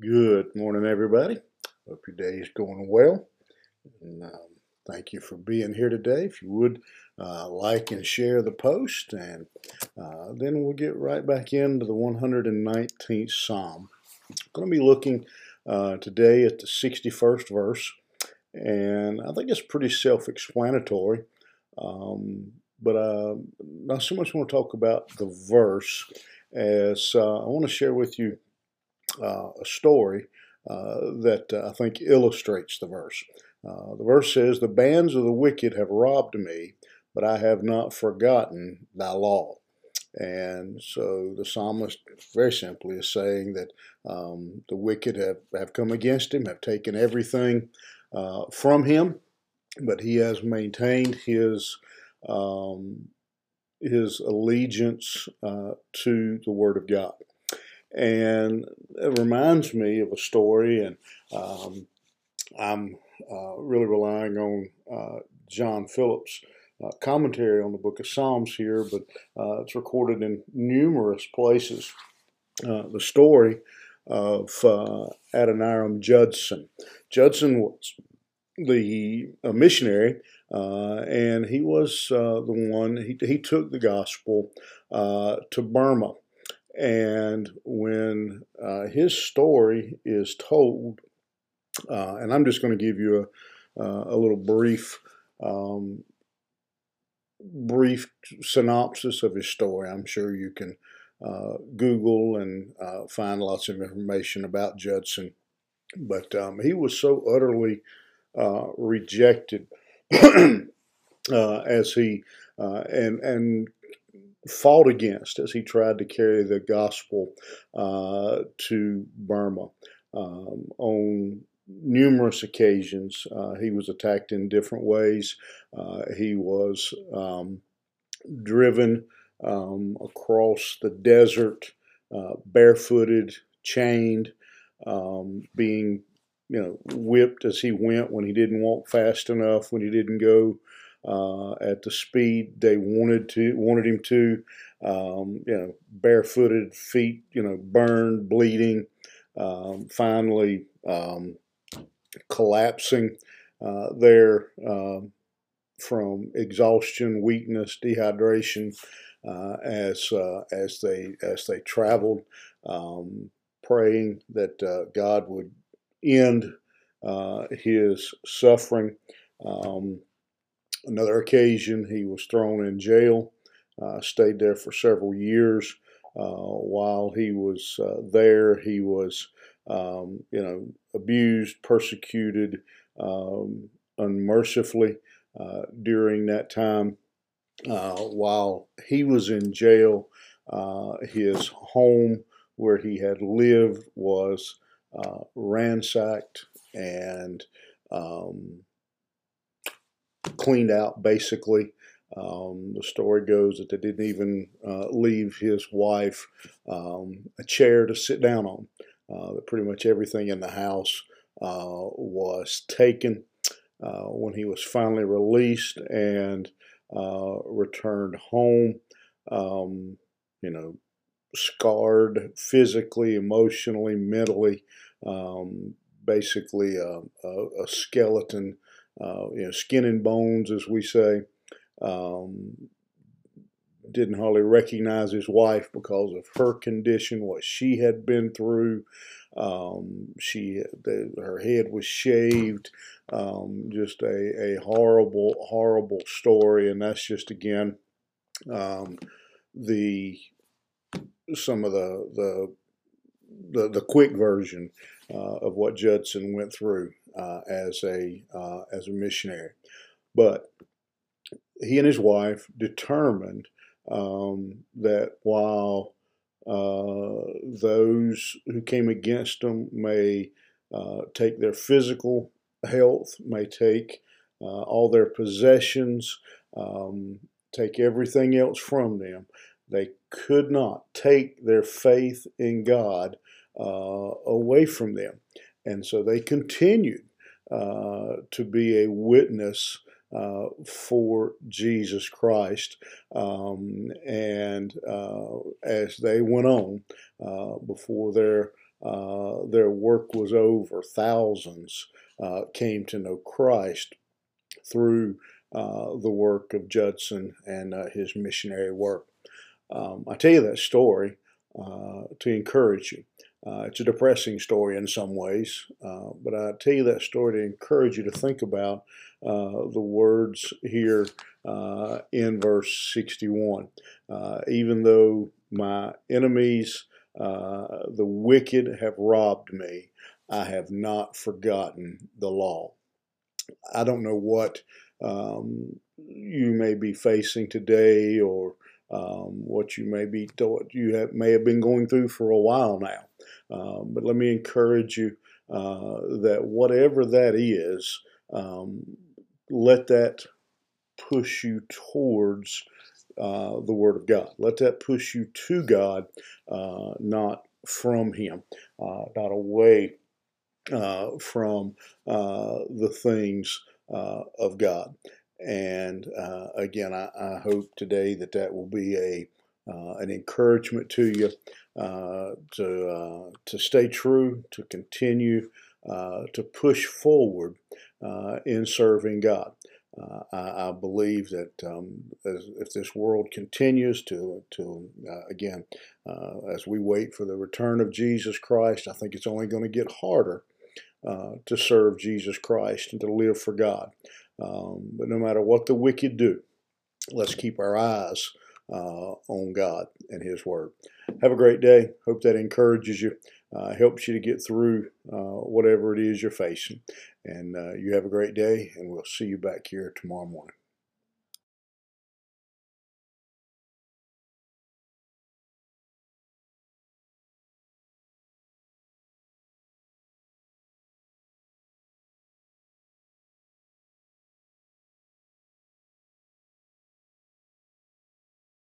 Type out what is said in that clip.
Good morning, everybody. Hope your day is going well. And, um, thank you for being here today. If you would uh, like and share the post, and uh, then we'll get right back into the 119th Psalm. I'm going to be looking uh, today at the 61st verse, and I think it's pretty self explanatory. Um, but uh, not so much want to talk about the verse as uh, I want to share with you uh, a story uh, that uh, I think illustrates the verse. Uh, the verse says, The bands of the wicked have robbed me, but I have not forgotten thy law. And so the psalmist, very simply, is saying that um, the wicked have, have come against him, have taken everything uh, from him, but he has maintained his um, his allegiance uh, to the Word of God. And it reminds me of a story, and um, I'm uh, really relying on uh, John Phillips' uh, commentary on the book of Psalms here, but uh, it's recorded in numerous places. Uh, the story of uh, Adoniram Judson. Judson was the a missionary, and he was the one, he, he took the gospel to Burma and when uh, his story is told, uh, and I'm just going to give you a, uh, a little brief, um, brief synopsis of his story. I'm sure you can uh, Google and uh, find lots of information about Judson, but um, he was so utterly uh, rejected as he and and fought against as he tried to carry the gospel uh, to Burma. Um, on numerous occasions, uh, he was attacked in different ways. Uh, he was um, driven um, across the desert, uh, barefooted, chained, um, being you know whipped as he went when he didn't walk fast enough, when he didn't go uh, at the speed they wanted to wanted him to. Um, you know, barefooted, feet, you know, burned, bleeding, um, finally um, collapsing uh, there um, from exhaustion, weakness, dehydration uh, as uh, as they as they traveled, um, praying that God would end his suffering. Um, Another occasion, he was thrown in jail, uh, stayed there for several years. Uh, while he was uh, there, he was, um, you know, abused, persecuted um, unmercifully uh, during that time. Uh, while he was in jail, uh, his home where he had lived was ransacked and um, cleaned out basically. Um, the story goes that they didn't even uh, leave his wife um, a chair to sit down on. Uh, pretty much everything in the house uh, was taken uh, when he was finally released and uh, returned home. Um, you know, scarred physically, emotionally, mentally, um, basically a, a, a skeleton uh, you know, skin and bones, as we say. Um, didn't hardly recognize his wife because of her condition, what she had been through. Um, she, the, her head was shaved. Um, just a, a horrible, horrible story, and that's just again um, the some of the the the, the quick version uh, of what Judson went through uh, as a uh, as a missionary. But he and his wife determined um, that while uh, those who came against them may uh, take their physical health, may take uh, all their possessions, um, take everything else from them, they could not take their faith in God uh, away from them. And so they continued uh, to be a witness uh, for Jesus Christ. Um, and uh, as they went on, uh, before their uh, their work was over. Thousands uh, came to know Christ through the work of Judson and his missionary work. Um, I tell you that story to encourage you. Uh, it's a depressing story in some ways, uh, but I tell you that story to encourage you to think about uh, the words here uh, in verse 61. Uh, even though my enemies, uh, the wicked, have robbed me, I have not forgotten the law. I don't know what um, you may be facing today or um, what you may be what you have, may have been going through for a while now. Um, but let me encourage you uh, that whatever that is, um, let that push you towards uh, the Word of God. Let that push you to God, uh, not from Him, uh, not away uh, from uh, the things of God. And again, I, I, hope today that that will be a an encouragement to you to to stay true, to continue to push forward in serving God. Uh, I, I, believe that um, if this world continues to, to uh, again, uh, as we wait for the return of Jesus Christ, I think it's only going to get harder uh, to serve Jesus Christ and to live for God. Um, but no matter what the wicked do, let's keep our eyes uh, on God and His Word. Have a great day. Hope that encourages you, uh, helps you to get through whatever it is you're facing. And uh, you have a great day, and we'll see you back here tomorrow morning.